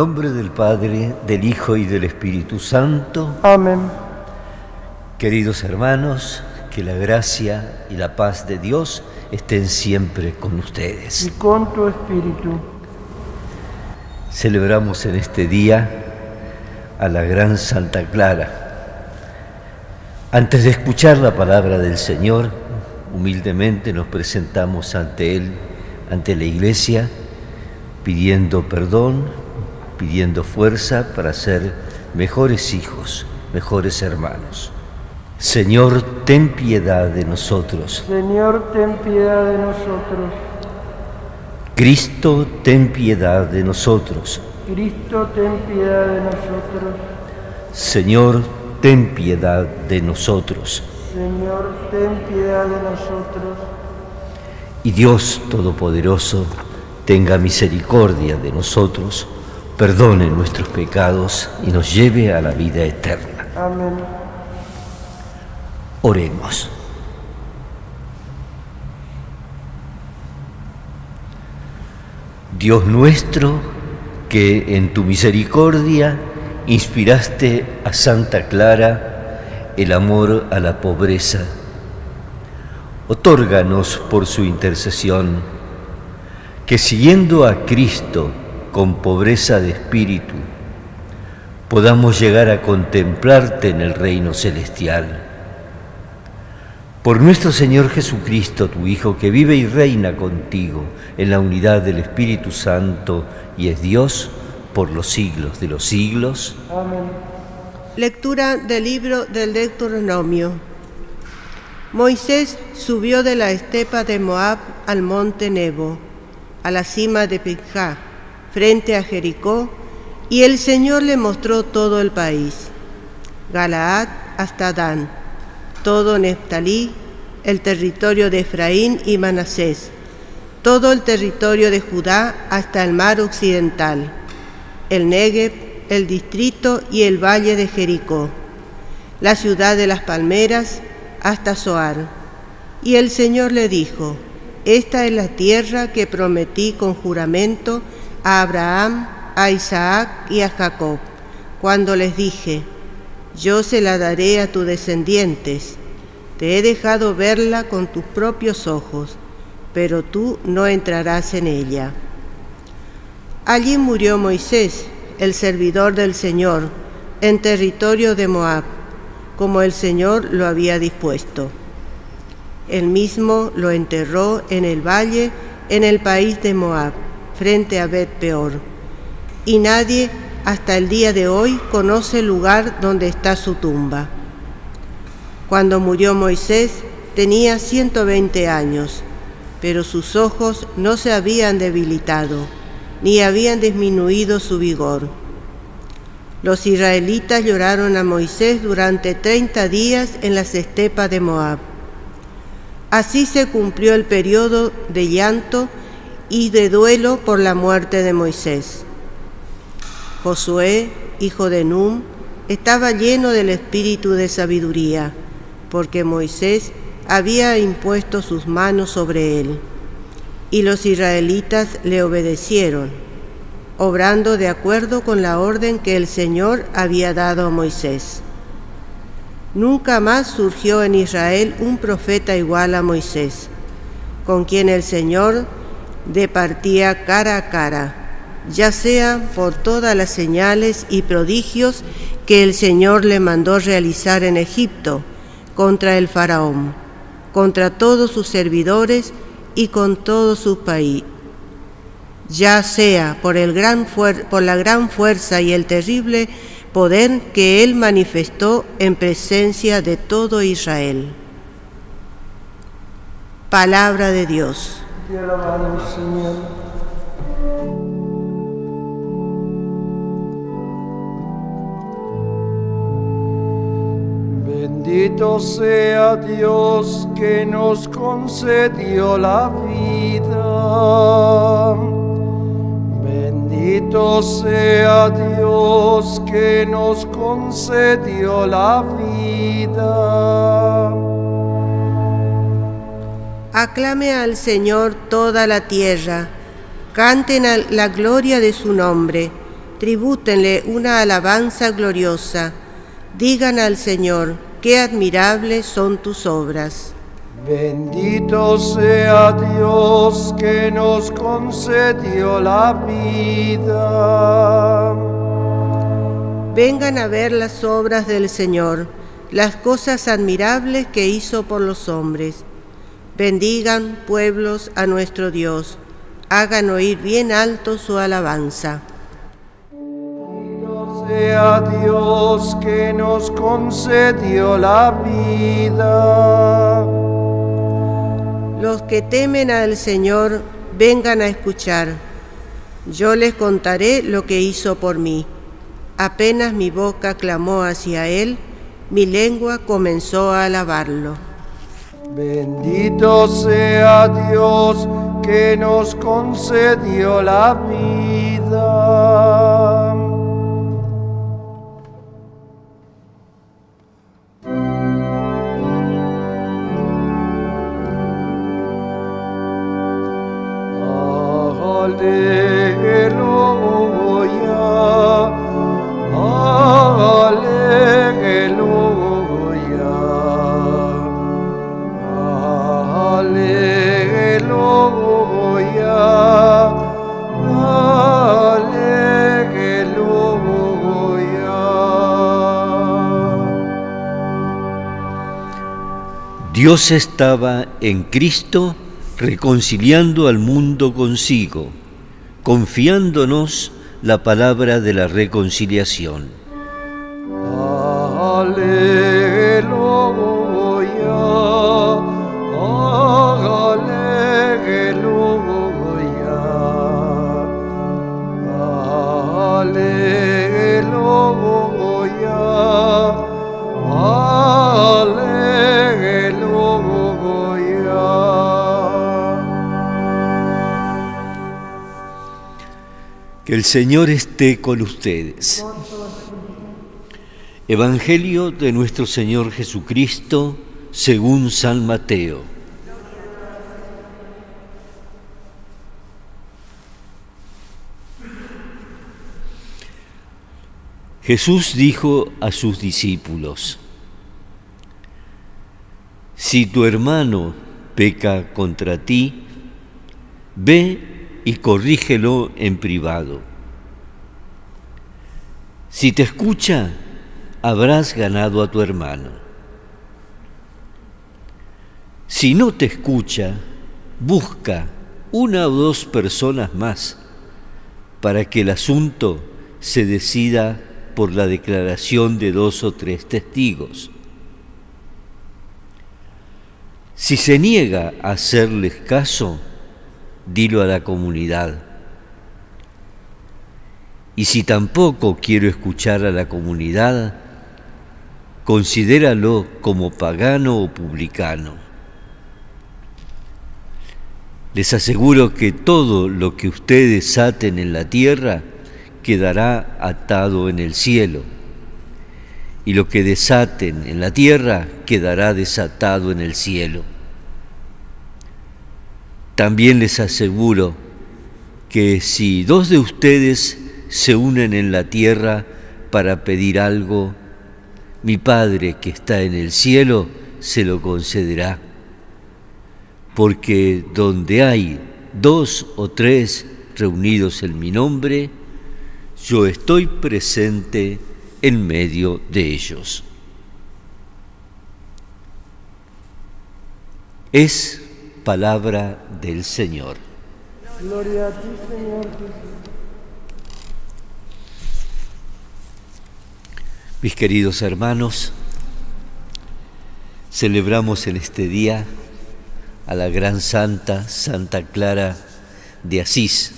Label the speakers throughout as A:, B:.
A: Nombre del Padre, del Hijo y del Espíritu Santo.
B: Amén.
A: Queridos hermanos, que la gracia y la paz de Dios estén siempre con ustedes.
B: Y con tu espíritu.
A: Celebramos en este día a la gran Santa Clara. Antes de escuchar la palabra del Señor, humildemente nos presentamos ante Él, ante la Iglesia, pidiendo perdón, pidiendo fuerza para ser mejores hijos, mejores hermanos. Señor, ten piedad de nosotros.
B: Señor, ten piedad de nosotros.
A: Cristo, ten piedad de nosotros.
B: Cristo, ten piedad de nosotros.
A: Señor, ten piedad de nosotros.
B: Señor, ten piedad de nosotros.
A: Y Dios Todopoderoso, tenga misericordia de nosotros, perdone nuestros pecados y nos lleve a la vida eterna.
B: Amén.
A: Oremos. Dios nuestro, que en tu misericordia inspiraste a Santa Clara el amor a la pobreza, otórganos por su intercesión que siguiendo a Cristo con pobreza de espíritu, podamos llegar a contemplarte en el reino celestial. Por nuestro Señor Jesucristo, tu Hijo, que vive y reina contigo en la unidad del Espíritu Santo y es Dios por los siglos de los siglos.
B: Amén.
C: Lectura del libro del Deuteronomio. Moisés subió de la estepa de Moab al monte Nebo, a la cima de Pisgah, frente a Jericó, y el Señor le mostró todo el país, Galaad hasta Dan, todo Neftalí, el territorio de Efraín y Manasés, todo el territorio de Judá hasta el mar occidental, el Negev, el distrito y el valle de Jericó, la ciudad de las palmeras hasta Zoar. Y el Señor le dijo, Esta es la tierra que prometí con juramento a Abraham, a Isaac y a Jacob, cuando les dije, Yo se la daré a tus descendientes. Te he dejado verla con tus propios ojos, pero tú no entrarás en ella. Allí murió Moisés, el servidor del Señor, en territorio de Moab, como el Señor lo había dispuesto. Él mismo lo enterró en el valle, en el país de Moab, frente a Bet Peor. Y nadie hasta el día de hoy conoce el lugar donde está su tumba. Cuando murió Moisés tenía 120 años, pero sus ojos no se habían debilitado, ni habían disminuido su vigor. Los israelitas lloraron a Moisés durante 30 días en las estepas de Moab. Así se cumplió el periodo de llanto y de duelo por la muerte de Moisés. Josué, hijo de Num, estaba lleno del espíritu de sabiduría, porque Moisés había impuesto sus manos sobre él. Y los israelitas le obedecieron, obrando de acuerdo con la orden que el Señor había dado a Moisés. Nunca más surgió en Israel un profeta igual a Moisés, con quien el Señor departía cara a cara, ya sea por todas las señales y prodigios que el Señor le mandó realizar en Egipto contra el faraón, contra todos sus servidores y con todo su país, ya sea por, el gran por la gran fuerza y el terrible poder que él manifestó en presencia de todo Israel. Palabra de Dios.
B: Señor. Bendito sea Dios que nos concedió la vida. Bendito sea Dios que nos concedió la vida.
C: Aclame al Señor toda la tierra, canten la gloria de su nombre, tribútenle una alabanza gloriosa, digan al Señor, qué admirables son tus obras.
B: Bendito sea Dios que nos concedió la vida.
C: Vengan a ver las obras del Señor, las cosas admirables que hizo por los hombres. Bendigan, pueblos, a nuestro Dios. Hagan oír bien alto su alabanza.
B: Bendito sea Dios que nos concedió la vida.
C: Los que temen al Señor, vengan a escuchar. Yo les contaré lo que hizo por mí. Apenas mi boca clamó hacia Él, mi lengua comenzó a alabarlo.
B: Bendito sea Dios que nos concedió la vida. Aleluya,
A: Dios estaba en Cristo reconciliando al mundo consigo, confiándonos la palabra de la reconciliación. El Señor esté con ustedes. Evangelio de nuestro Señor Jesucristo según San Mateo. Jesús dijo a sus discípulos, Si tu hermano peca contra ti, ve y corrígelo en privado. Si te escucha, habrás ganado a tu hermano. Si no te escucha, busca una o dos personas más para que el asunto se decida por la declaración de dos o tres testigos. Si se niega a hacerles caso, dilo a la comunidad. Y si tampoco quiero escuchar a la comunidad, considéralo como pagano o publicano. Les aseguro que todo lo que ustedes aten en la tierra quedará atado en el cielo, y lo que desaten en la tierra quedará desatado en el cielo. También les aseguro que si dos de ustedes se unen en la tierra para pedir algo, mi Padre que está en el cielo se lo concederá. Porque donde hay dos o tres reunidos en mi nombre, yo estoy presente en medio de ellos. Es palabra del Señor.
B: Gloria a ti, Señor Jesús.
A: Mis queridos hermanos, celebramos en este día a la gran santa, Santa Clara de Asís.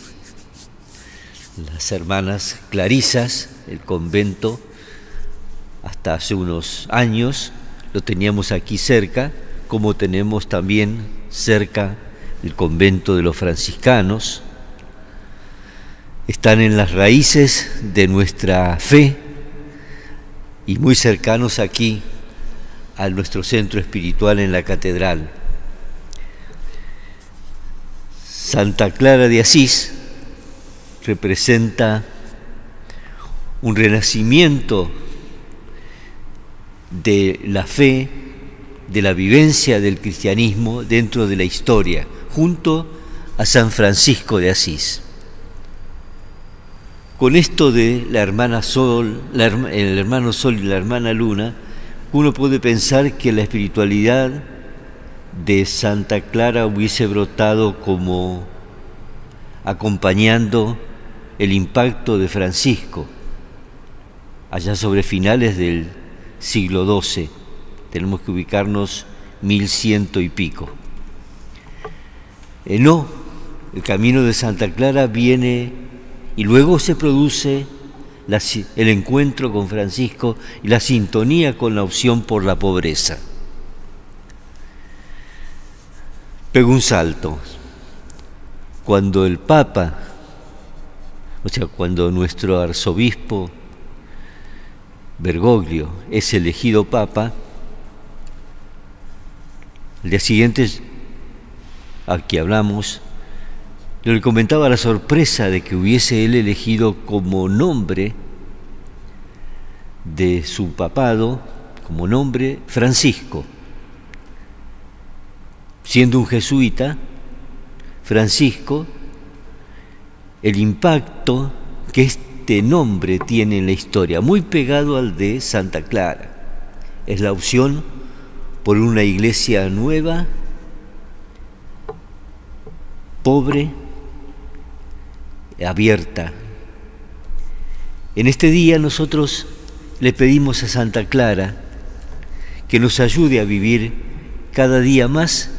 A: Las hermanas Clarisas, el convento, hasta hace unos años lo teníamos aquí cerca, como tenemos también cerca el convento de los franciscanos. Están en las raíces de nuestra fe y muy cercanos aquí a nuestro centro espiritual en la catedral. Santa Clara de Asís representa un renacimiento de la fe, de la vivencia del cristianismo dentro de la historia, junto a San Francisco de Asís. Con esto de la hermana Sol, el hermano Sol y la hermana Luna, uno puede pensar que la espiritualidad de Santa Clara hubiese brotado como acompañando el impacto de Francisco, allá sobre finales del siglo XII. Tenemos que ubicarnos mil ciento y pico. Eh, no, el camino de Santa Clara viene y luego se produce el encuentro con Francisco y la sintonía con la opción por la pobreza. Pego un salto. Cuando el Papa, o sea, cuando nuestro arzobispo Bergoglio es elegido Papa, el día siguiente, aquí hablamos, le comentaba la sorpresa de que hubiese él elegido como nombre de su papado, como nombre Francisco. Siendo un jesuita, Francisco, el impacto que este nombre tiene en la historia, muy pegado al de Santa Clara. Es la opción por una iglesia nueva, pobre, abierta. En este día nosotros le pedimos a Santa Clara que nos ayude a vivir cada día más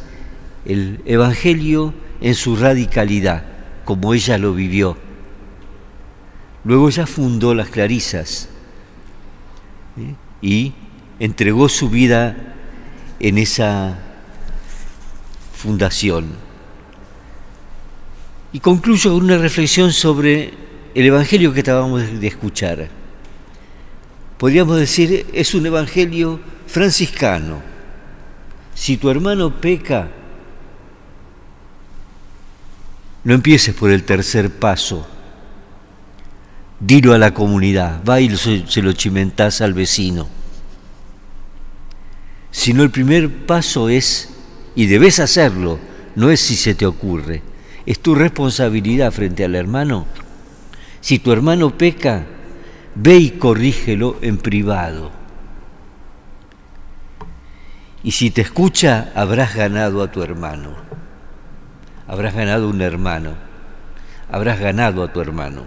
A: el Evangelio en su radicalidad, como ella lo vivió. Luego ella fundó las Clarisas ¿eh? y entregó su vida en esa fundación. Y concluyo con una reflexión sobre el Evangelio que acabamos de escuchar. Podríamos decir, es un Evangelio franciscano. Si tu hermano peca, no empieces por el tercer paso. Dilo a la comunidad, va y se lo chimentás al vecino. Sino el primer paso es, y debes hacerlo, no es si se te ocurre es tu responsabilidad frente al hermano. Si tu hermano peca, ve y corrígelo en privado. Y si te escucha, habrás ganado a tu hermano. Habrás ganado un hermano. Habrás ganado a tu hermano.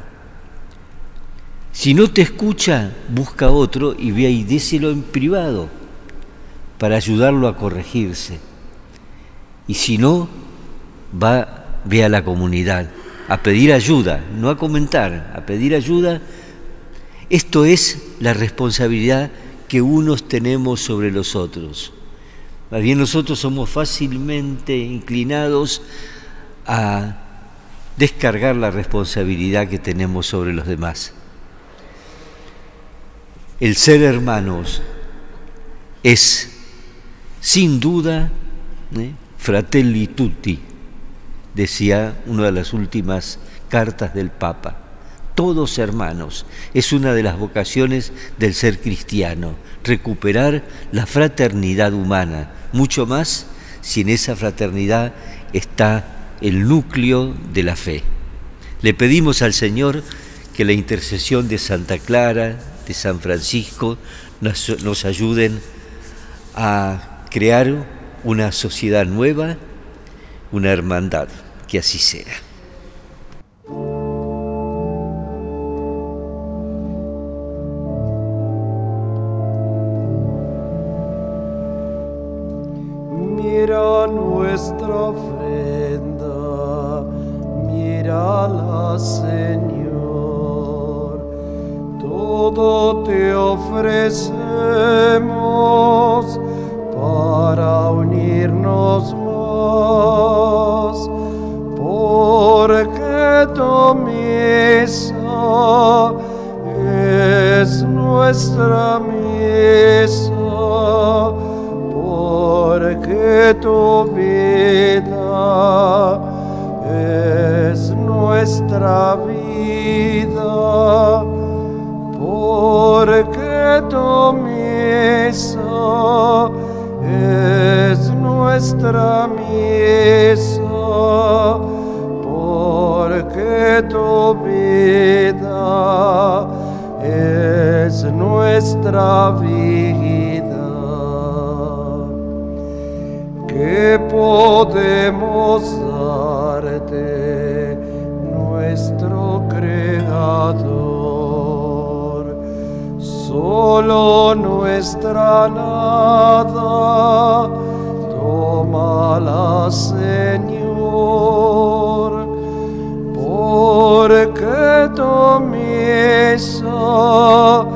A: Si no te escucha, busca otro y ve y déselo en privado para ayudarlo a corregirse. Y si no, va ve a la comunidad, a pedir ayuda, no a comentar, a pedir ayuda. Esto es la responsabilidad que unos tenemos sobre los otros. Más bien nosotros somos fácilmente inclinados a descargar la responsabilidad que tenemos sobre los demás. El ser hermanos es sin duda ¿eh? fratelli tutti, decía una de las últimas cartas del Papa. Todos hermanos, es una de las vocaciones del ser cristiano, recuperar la fraternidad humana, mucho más si en esa fraternidad está el núcleo de la fe. Le pedimos al Señor que la intercesión de Santa Clara, de San Francisco, nos, nos ayuden a crear una sociedad nueva, una hermandad que así sea.
B: Tu vida es nuestra vida porque tu misa es nuestra misa, porque tu vida es nuestra vida. ¿Qué podemos darte, nuestro Creador? Solo nuestra nada, tómala, Señor, porque tu misa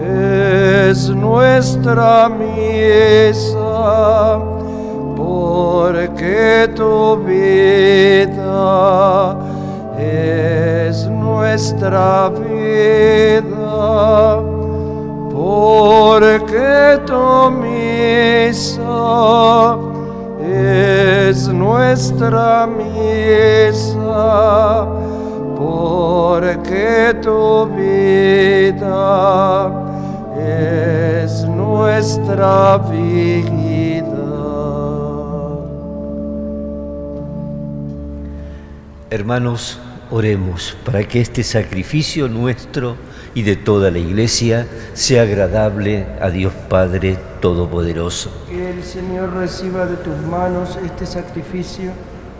B: es nuestra misa porque tu vida es nuestra vida, porque tu misa es nuestra misa, porque tu vida es nuestra vida.
A: Hermanos, oremos para que este sacrificio nuestro y de toda la Iglesia sea agradable a Dios Padre Todopoderoso.
B: Que el Señor reciba de tus manos este sacrificio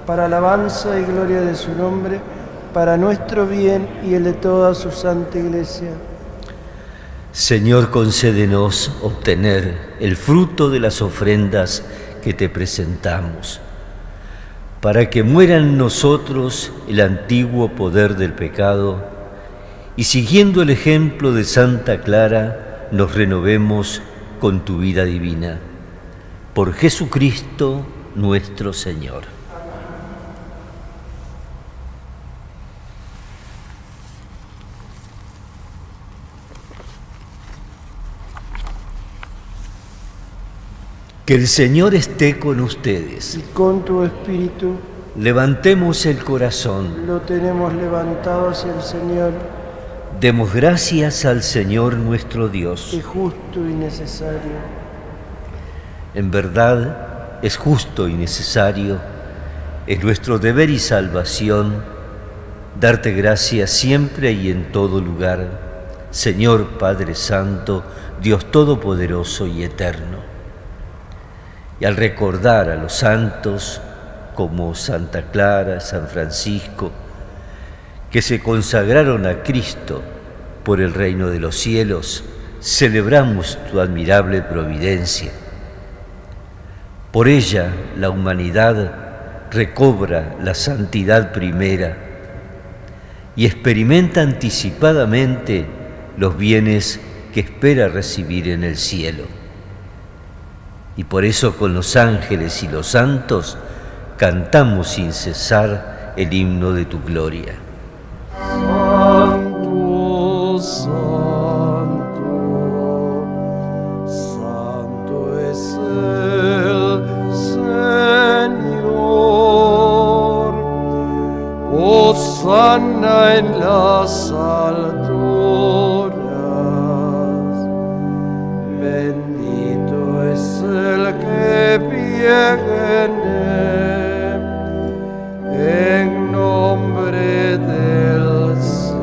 B: para alabanza y gloria de su nombre, para nuestro bien y el de toda su santa Iglesia.
A: Señor, concédenos obtener el fruto de las ofrendas que te presentamos para que muera en nosotros el antiguo poder del pecado y siguiendo el ejemplo de Santa Clara nos renovemos con tu vida divina. Por Jesucristo nuestro Señor. Que el Señor esté con ustedes.
B: Y con tu espíritu
A: Levantemos el corazón.
B: lo tenemos levantado hacia el Señor,
A: Demos gracias al Señor nuestro Dios.
B: es justo y necesario.
A: En verdad es justo y necesario, es nuestro deber y salvación darte gracias siempre y en todo lugar, Señor Padre Santo, Dios Todopoderoso y Eterno. Y al recordar a los santos como Santa Clara, San Francisco, que se consagraron a Cristo por el reino de los cielos, celebramos tu admirable providencia. Por ella la humanidad recobra la santidad primera y experimenta anticipadamente los bienes que espera recibir en el cielo. Y por eso con los ángeles y los santos cantamos sin cesar el himno de tu gloria.
B: Santo, santo, santo es el Señor. Hosanna en las en nombre del Señor.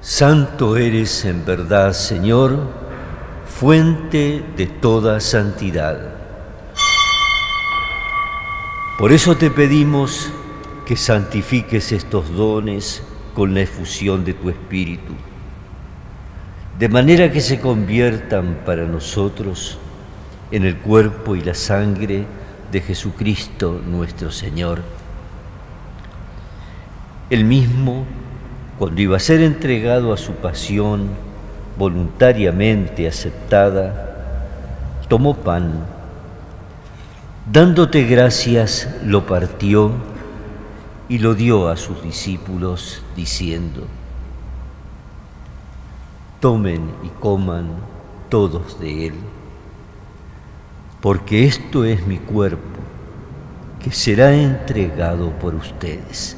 A: Santo eres en verdad, Señor, fuente de toda santidad. Por eso te pedimos que santifiques estos dones con la efusión de tu Espíritu, de manera que se conviertan para nosotros en el cuerpo y la sangre de Jesucristo nuestro Señor. El mismo, cuando iba a ser entregado a su pasión voluntariamente aceptada, tomó pan, dándote gracias, lo partió y lo dio a sus discípulos, diciendo, tomen y coman todos de él, porque esto es mi cuerpo, que será entregado por ustedes.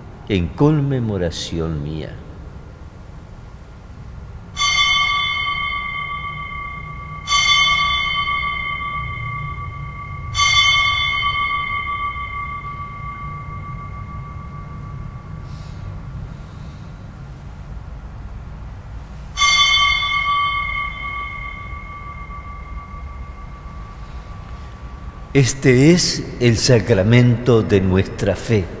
A: en conmemoración mía. Este es el sacramento de nuestra fe.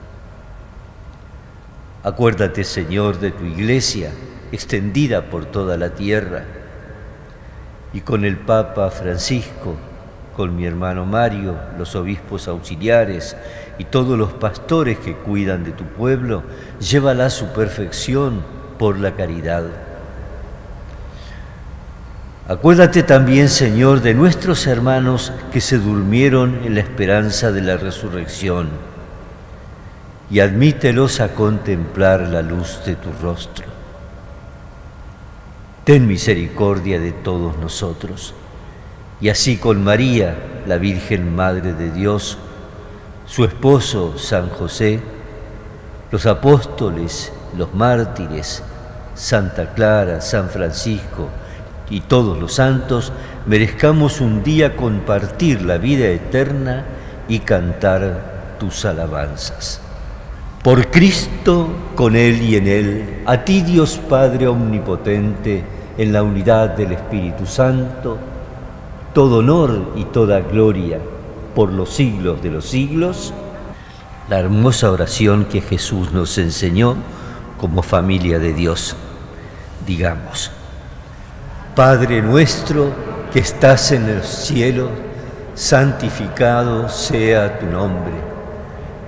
A: Acuérdate, Señor, de tu iglesia extendida por toda la tierra y con el Papa Francisco, con mi hermano Mario, los obispos auxiliares y todos los pastores que cuidan de tu pueblo, llévala a su perfección por la caridad. Acuérdate también, Señor, de nuestros hermanos que se durmieron en la esperanza de la resurrección y admítelos a contemplar la luz de tu rostro. Ten misericordia de todos nosotros, y así con María, la Virgen Madre de Dios, su esposo San José, los apóstoles, los mártires, Santa Clara, San Francisco y todos los santos, merezcamos un día compartir la vida eterna y cantar tus alabanzas. Por Cristo, con Él y en Él, a ti Dios Padre Omnipotente, en la unidad del Espíritu Santo, todo honor y toda gloria por los siglos de los siglos, la hermosa oración que Jesús nos enseñó como familia de Dios. Digamos, Padre nuestro que estás en el cielo, santificado sea tu nombre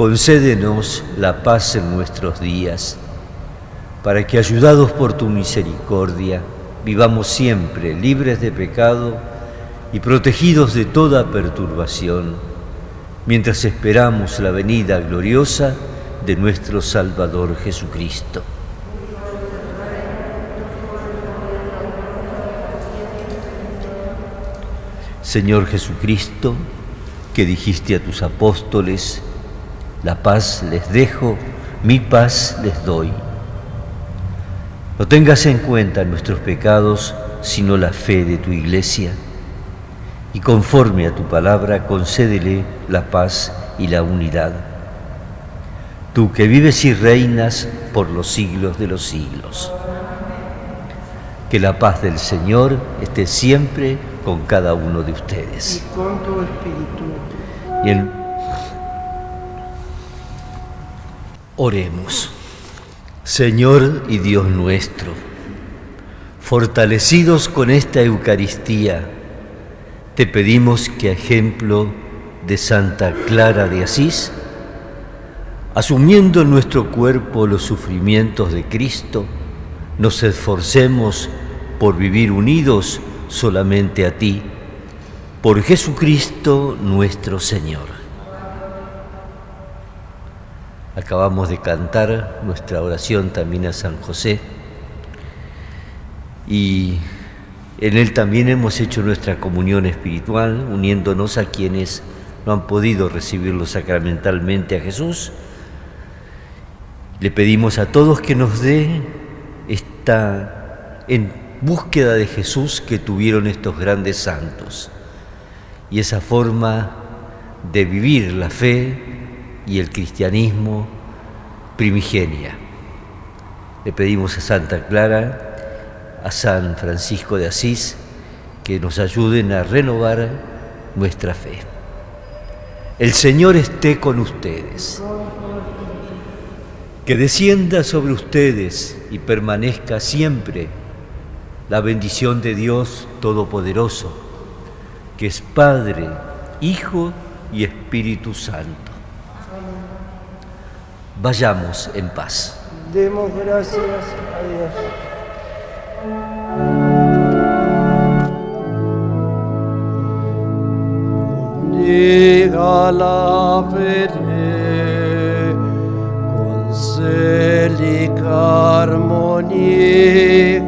A: concédenos la paz en nuestros días, para que, ayudados por tu misericordia, vivamos siempre libres de pecado y protegidos de toda perturbación, mientras esperamos la venida gloriosa de nuestro Salvador Jesucristo. Señor Jesucristo, que dijiste a tus apóstoles, la paz les dejo, mi paz les doy. No tengas en cuenta nuestros pecados, sino la fe de tu iglesia, y conforme a tu palabra concédele la paz y la unidad. Tú que vives y reinas por los siglos de los siglos. Que la paz del Señor esté siempre con cada uno de ustedes.
B: Y con tu espíritu.
A: Y el Oremos. Señor y Dios nuestro, fortalecidos con esta Eucaristía, te pedimos que a ejemplo de Santa Clara de Asís, asumiendo en nuestro cuerpo los sufrimientos de Cristo, nos esforcemos por vivir unidos solamente a ti, por Jesucristo nuestro Señor. Acabamos de cantar nuestra oración también a San José y en él también hemos hecho nuestra comunión espiritual, uniéndonos a quienes no han podido recibirlo sacramentalmente a Jesús. Le pedimos a todos que nos dé esta en búsqueda de Jesús que tuvieron estos grandes santos y esa forma de vivir la fe y el cristianismo primigenia. Le pedimos a Santa Clara, a San Francisco de Asís, que nos ayuden a renovar nuestra fe. El Señor esté con ustedes. Que descienda sobre ustedes y permanezca siempre la bendición de Dios Todopoderoso, que es Padre, Hijo y Espíritu Santo. Vayamos en paz.
B: Demos gracias a Dios. La veré con célica armonía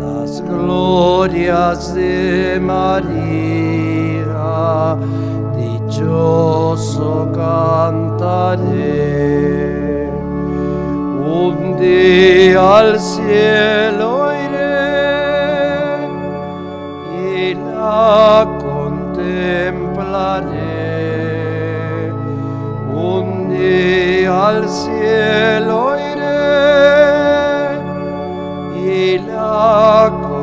B: las glorias de María dichoso cantaré. Un día al cielo iré y la contemplaré. Un día al cielo iré y la contemplaré.